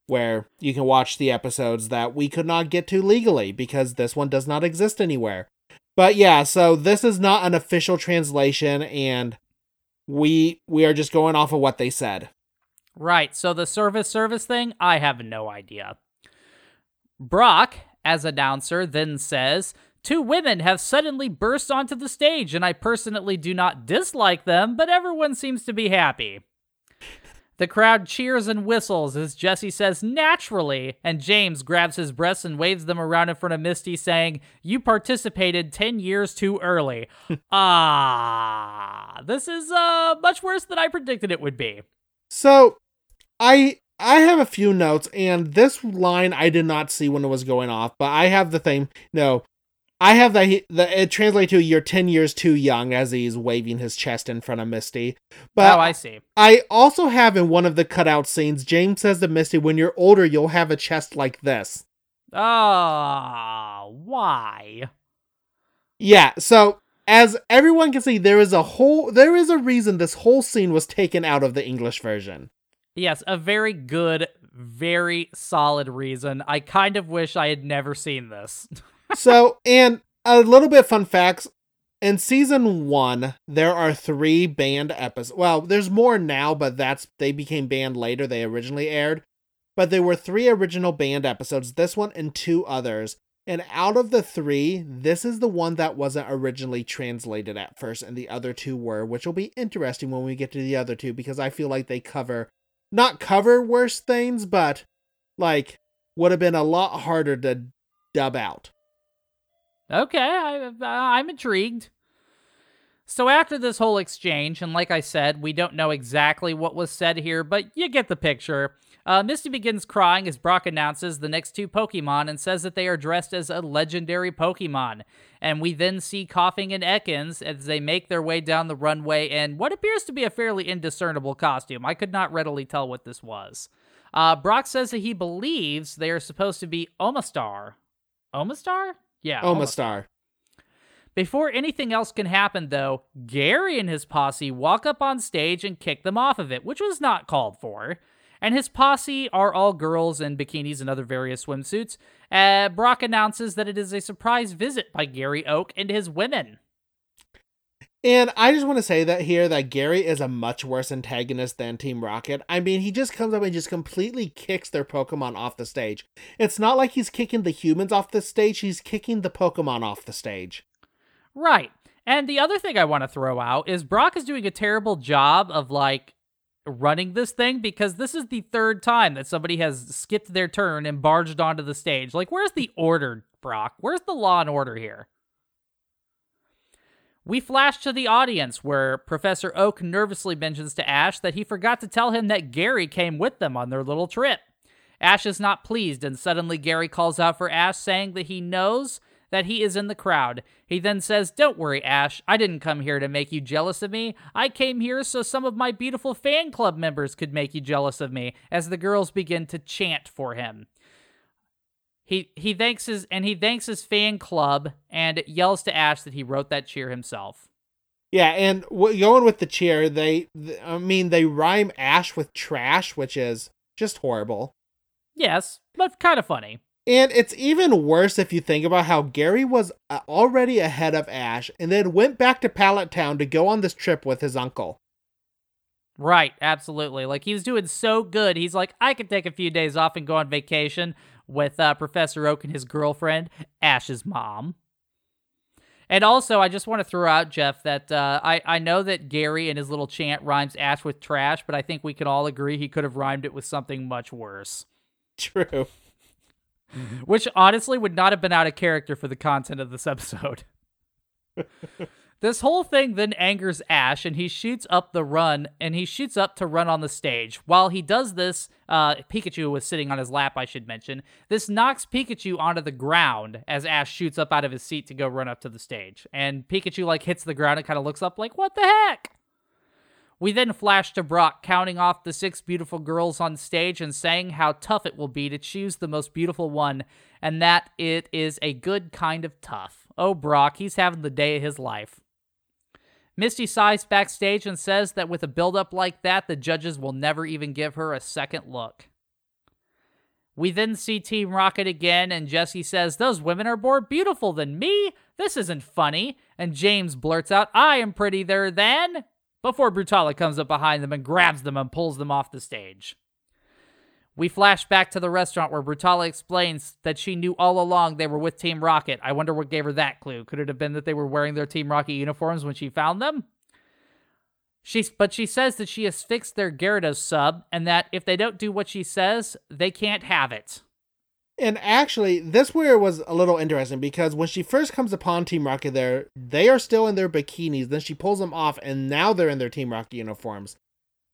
where you can watch the episodes that we could not get to legally because this one does not exist anywhere. But yeah, so this is not an official translation and we we are just going off of what they said. Right. So the service service thing, I have no idea. Brock, as announcer, then says, Two women have suddenly burst onto the stage, and I personally do not dislike them, but everyone seems to be happy. The crowd cheers and whistles as Jessie says, naturally, and James grabs his breasts and waves them around in front of Misty, saying, You participated 10 years too early. ah, this is uh, much worse than I predicted it would be. So I I have a few notes and this line I did not see when it was going off, but I have the thing no I have that he, the it translates to you're 10 years too young as he's waving his chest in front of Misty. But oh, I see. I also have in one of the cutout scenes, James says to Misty, when you're older, you'll have a chest like this. Oh, why? Yeah, so as everyone can see, there is a whole there is a reason this whole scene was taken out of the English version. Yes, a very good, very solid reason. I kind of wish I had never seen this. so, and a little bit fun facts. In season one, there are three banned episodes. Well, there's more now, but that's they became banned later. They originally aired. But there were three original banned episodes, this one and two others. And out of the three, this is the one that wasn't originally translated at first, and the other two were, which will be interesting when we get to the other two because I feel like they cover, not cover worse things, but like would have been a lot harder to dub out. Okay, I, I'm intrigued. So after this whole exchange, and like I said, we don't know exactly what was said here, but you get the picture. Uh, Misty begins crying as Brock announces the next two Pokemon and says that they are dressed as a legendary Pokemon. And we then see Koffing and Ekans as they make their way down the runway in what appears to be a fairly indiscernible costume. I could not readily tell what this was. Uh, Brock says that he believes they are supposed to be Omastar. Omastar? Yeah. Omastar. Before anything else can happen, though, Gary and his posse walk up on stage and kick them off of it, which was not called for and his posse are all girls in bikinis and other various swimsuits. Uh, Brock announces that it is a surprise visit by Gary Oak and his women. And I just want to say that here that Gary is a much worse antagonist than Team Rocket. I mean, he just comes up and just completely kicks their Pokemon off the stage. It's not like he's kicking the humans off the stage, he's kicking the Pokemon off the stage. Right. And the other thing I want to throw out is Brock is doing a terrible job of like running this thing because this is the third time that somebody has skipped their turn and barged onto the stage. Like, where's the order, Brock? Where's the law and order here? We flash to the audience where Professor Oak nervously mentions to Ash that he forgot to tell him that Gary came with them on their little trip. Ash is not pleased, and suddenly Gary calls out for Ash, saying that he knows that he is in the crowd. He then says, Don't worry, Ash. I didn't come here to make you jealous of me. I came here so some of my beautiful fan club members could make you jealous of me, as the girls begin to chant for him. He he thanks his and he thanks his fan club and yells to Ash that he wrote that cheer himself. Yeah, and w- going with the cheer, they, I mean, they rhyme Ash with trash, which is just horrible. Yes, but kind of funny. And it's even worse if you think about how Gary was uh, already ahead of Ash and then went back to Pallet Town to go on this trip with his uncle. Right, absolutely. Like he was doing so good. He's like, I could take a few days off and go on vacation with uh, Professor Oak and his girlfriend, Ash's mom. And also, I just want to throw out, Jeff, that uh, I, I know that Gary and his little chant rhymes Ash with trash, but I think we can all agree he could have rhymed it with something much worse. True. which honestly would not have been out of character for the content of this episode. this whole thing then angers Ash, and he shoots up the run, and he shoots up to run on the stage. While he does this, uh, Pikachu was sitting on his lap, I should mention. This knocks Pikachu onto the ground as Ash shoots up out of his seat to go run up to the stage. And Pikachu, like, hits the ground and kind of looks up, like, what the heck? We then flash to Brock counting off the six beautiful girls on stage and saying how tough it will be to choose the most beautiful one, and that it is a good kind of tough. Oh, Brock, he's having the day of his life. Misty sighs backstage and says that with a build-up like that, the judges will never even give her a second look. We then see Team Rocket again, and Jessie says, Those women are more beautiful than me. This isn't funny. And James blurts out, I am prettier than before Brutella comes up behind them and grabs them and pulls them off the stage. We flash back to the restaurant where Brutella explains that she knew all along they were with Team Rocket. I wonder what gave her that clue. Could it have been that they were wearing their Team Rocket uniforms when she found them? She, but she says that she has fixed their Gyarados sub and that if they don't do what she says, they can't have it. And actually, this where was a little interesting because when she first comes upon Team Rocket there, they are still in their bikinis. Then she pulls them off, and now they're in their Team Rocket uniforms.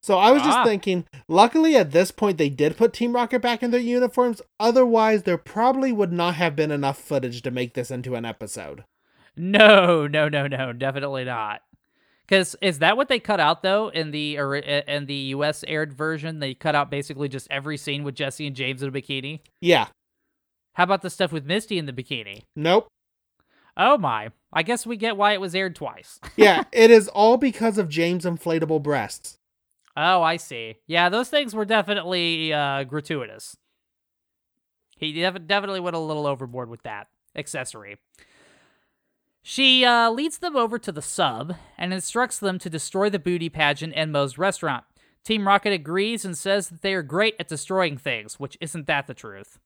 So I was just Ah. thinking, luckily at this point they did put Team Rocket back in their uniforms. Otherwise, there probably would not have been enough footage to make this into an episode. No, no, no, no, definitely not. Because is that what they cut out though in the in the U.S. aired version? They cut out basically just every scene with Jessie and James in a bikini. Yeah. How about the stuff with Misty in the bikini? Nope. Oh my! I guess we get why it was aired twice. Yeah, it is all because of James' inflatable breasts. oh, I see. Yeah, those things were definitely uh, gratuitous. He def- definitely went a little overboard with that accessory. She uh, leads them over to the sub and instructs them to destroy the booty pageant and Moe's restaurant. Team Rocket agrees and says that they are great at destroying things, which isn't that the truth.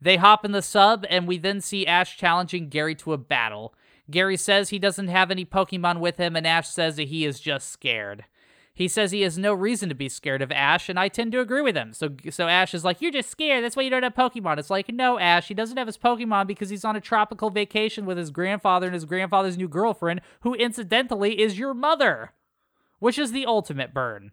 They hop in the sub, and we then see Ash challenging Gary to a battle. Gary says he doesn't have any Pokemon with him, and Ash says that he is just scared. He says he has no reason to be scared of Ash, and I tend to agree with him. So, so Ash is like, "You're just scared. That's why you don't have Pokemon." It's like, no, Ash, he doesn't have his Pokemon because he's on a tropical vacation with his grandfather and his grandfather's new girlfriend, who incidentally is your mother, which is the ultimate burn.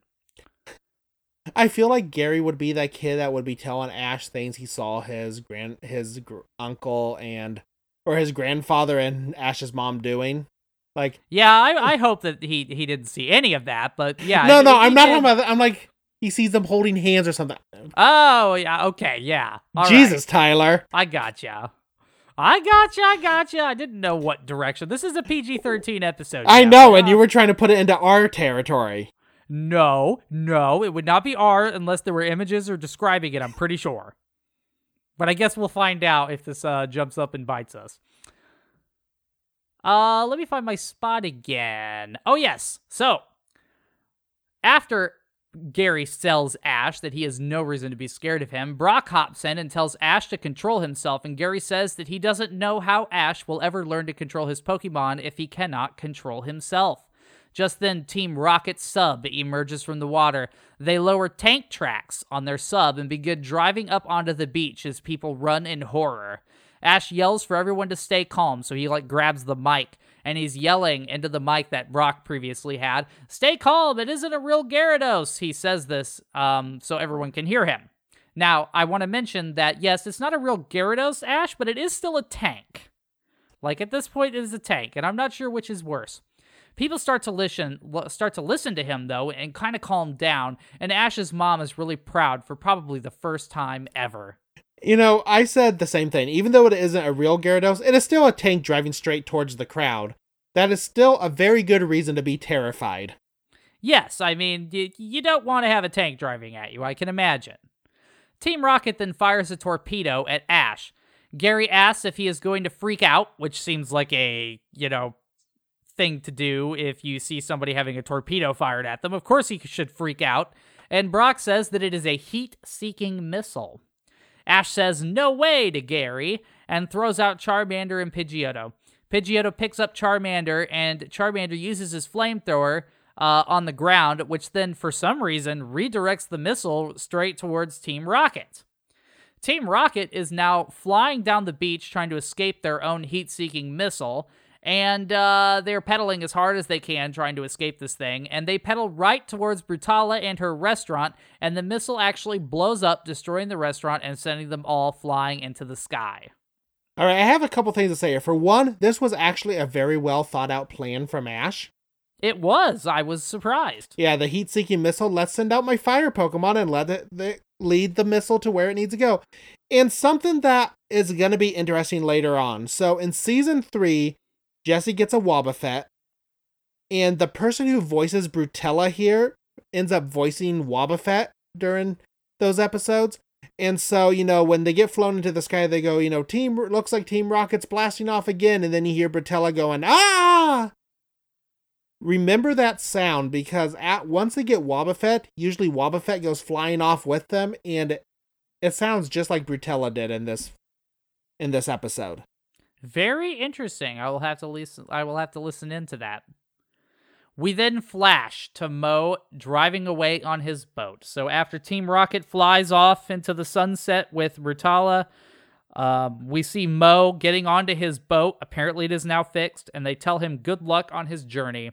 I feel like Gary would be that kid that would be telling Ash things he saw his grand his gr- uncle and or his grandfather and Ash's mom doing. Like, Yeah, I, I hope that he he didn't see any of that, but yeah. no, no, I'm not did- talking about that. I'm like he sees them holding hands or something. Oh, yeah, okay, yeah. All right. Jesus, Tyler. I got gotcha. I gotcha, I gotcha. I didn't know what direction. This is a PG 13 episode. I Jeff. know, and you were trying to put it into our territory. No, no, it would not be R unless there were images or describing it, I'm pretty sure. But I guess we'll find out if this uh, jumps up and bites us. Uh, let me find my spot again. Oh, yes. So, after Gary tells Ash that he has no reason to be scared of him, Brock hops in and tells Ash to control himself, and Gary says that he doesn't know how Ash will ever learn to control his Pokemon if he cannot control himself. Just then, Team Rocket sub emerges from the water. They lower tank tracks on their sub and begin driving up onto the beach as people run in horror. Ash yells for everyone to stay calm, so he like grabs the mic and he's yelling into the mic that Brock previously had. Stay calm, it isn't a real Gyarados. He says this um, so everyone can hear him. Now, I want to mention that yes, it's not a real Gyarados, Ash, but it is still a tank. Like at this point, it is a tank, and I'm not sure which is worse. People start to listen start to listen to him though and kind of calm down, and Ash's mom is really proud for probably the first time ever. You know, I said the same thing. Even though it isn't a real Gyarados, it is still a tank driving straight towards the crowd. That is still a very good reason to be terrified. Yes, I mean, you, you don't want to have a tank driving at you, I can imagine. Team Rocket then fires a torpedo at Ash. Gary asks if he is going to freak out, which seems like a, you know, thing to do if you see somebody having a torpedo fired at them. Of course he should freak out. And Brock says that it is a heat seeking missile. Ash says no way to Gary and throws out Charmander and Pidgeotto. Pidgeotto picks up Charmander and Charmander uses his flamethrower uh, on the ground, which then for some reason redirects the missile straight towards Team Rocket. Team Rocket is now flying down the beach trying to escape their own heat seeking missile, and uh, they're pedaling as hard as they can trying to escape this thing. And they pedal right towards Brutella and her restaurant, and the missile actually blows up, destroying the restaurant and sending them all flying into the sky. All right, I have a couple things to say here. For one, this was actually a very well thought out plan from Ash. It was. I was surprised. Yeah, the heat seeking missile, let's send out my fire Pokemon and let it the, lead the missile to where it needs to go. And something that is going to be interesting later on. So in season three, Jessie gets a Wobbuffet, and the person who voices Brutella here ends up voicing Wobbuffet during those episodes. And so, you know, when they get flown into the sky, they go, you know, Team looks like Team Rocket's blasting off again, and then you hear Brutella going, ah! Remember that sound because at once they get Wobbuffet, usually Wobbuffet goes flying off with them, and it sounds just like Brutella did in this in this episode. Very interesting. I will have to listen. I will have to listen into that. We then flash to Mo driving away on his boat. So after Team Rocket flies off into the sunset with Rutala, um, we see Mo getting onto his boat. Apparently, it is now fixed, and they tell him good luck on his journey.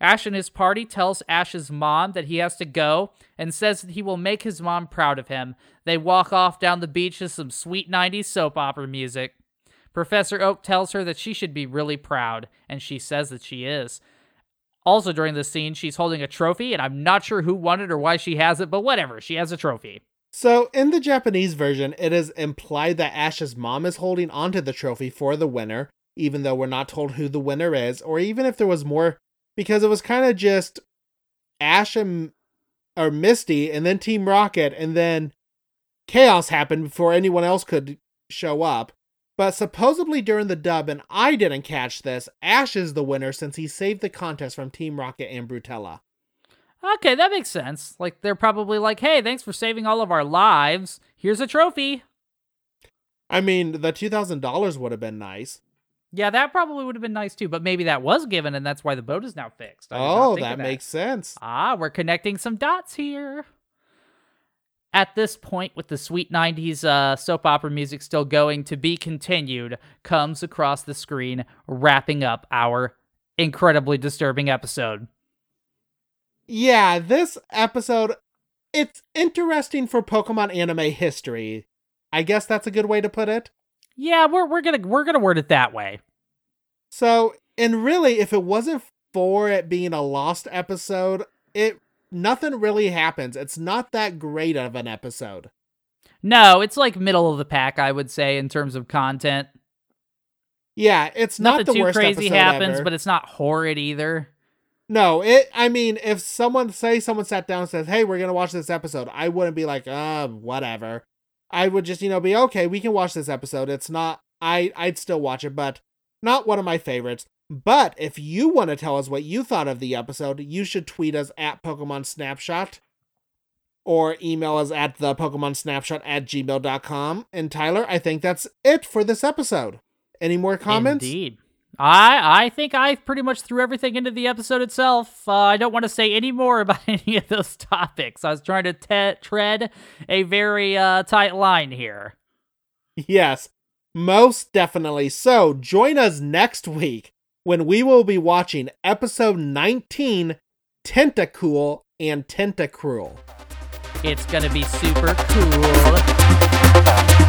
Ash and his party tells Ash's mom that he has to go and says that he will make his mom proud of him. They walk off down the beach to some sweet 90s soap opera music. Professor Oak tells her that she should be really proud, and she says that she is. Also, during this scene, she's holding a trophy, and I'm not sure who won it or why she has it, but whatever, she has a trophy. So, in the Japanese version, it is implied that Ash's mom is holding onto the trophy for the winner, even though we're not told who the winner is, or even if there was more, because it was kind of just Ash and or Misty, and then Team Rocket, and then chaos happened before anyone else could show up. But supposedly during the dub, and I didn't catch this, Ash is the winner since he saved the contest from Team Rocket and Brutella. Okay, that makes sense. Like, they're probably like, hey, thanks for saving all of our lives. Here's a trophy. I mean, the $2,000 would have been nice. Yeah, that probably would have been nice too, but maybe that was given and that's why the boat is now fixed. oh, that, that makes sense. Ah, we're connecting some dots here. At this point, with the sweet 90s uh, soap opera music still going to be continued, comes across the screen, wrapping up our incredibly disturbing episode. Yeah, this episode, it's interesting for Pokemon anime history. I guess that's a good way to put it. Yeah, we're we're gonna we're gonna word it that way. So, and really, if it wasn't for it being a lost episode, it nothing really happens. It's not that great of an episode. No, it's like middle of the pack, I would say, in terms of content. Yeah, it's Nothing not the too crazy happens, ever. but it's not horrid either. No, it. I mean, if someone say someone sat down and says, "Hey, we're gonna watch this episode," I wouldn't be like, "Uh, whatever." I would just, you know, be okay. We can watch this episode. It's not. I I'd still watch it, but not one of my favorites. But if you want to tell us what you thought of the episode, you should tweet us at Pokemon Snapshot or email us at the Pokemon Snapshot at gmail.com. And Tyler, I think that's it for this episode. Any more comments? Indeed. I I think I pretty much threw everything into the episode itself. Uh, I don't want to say any more about any of those topics. I was trying to te- tread a very uh, tight line here. Yes, most definitely. So join us next week when we will be watching episode 19 Tentacool and Tentacruel. It's gonna be super cool.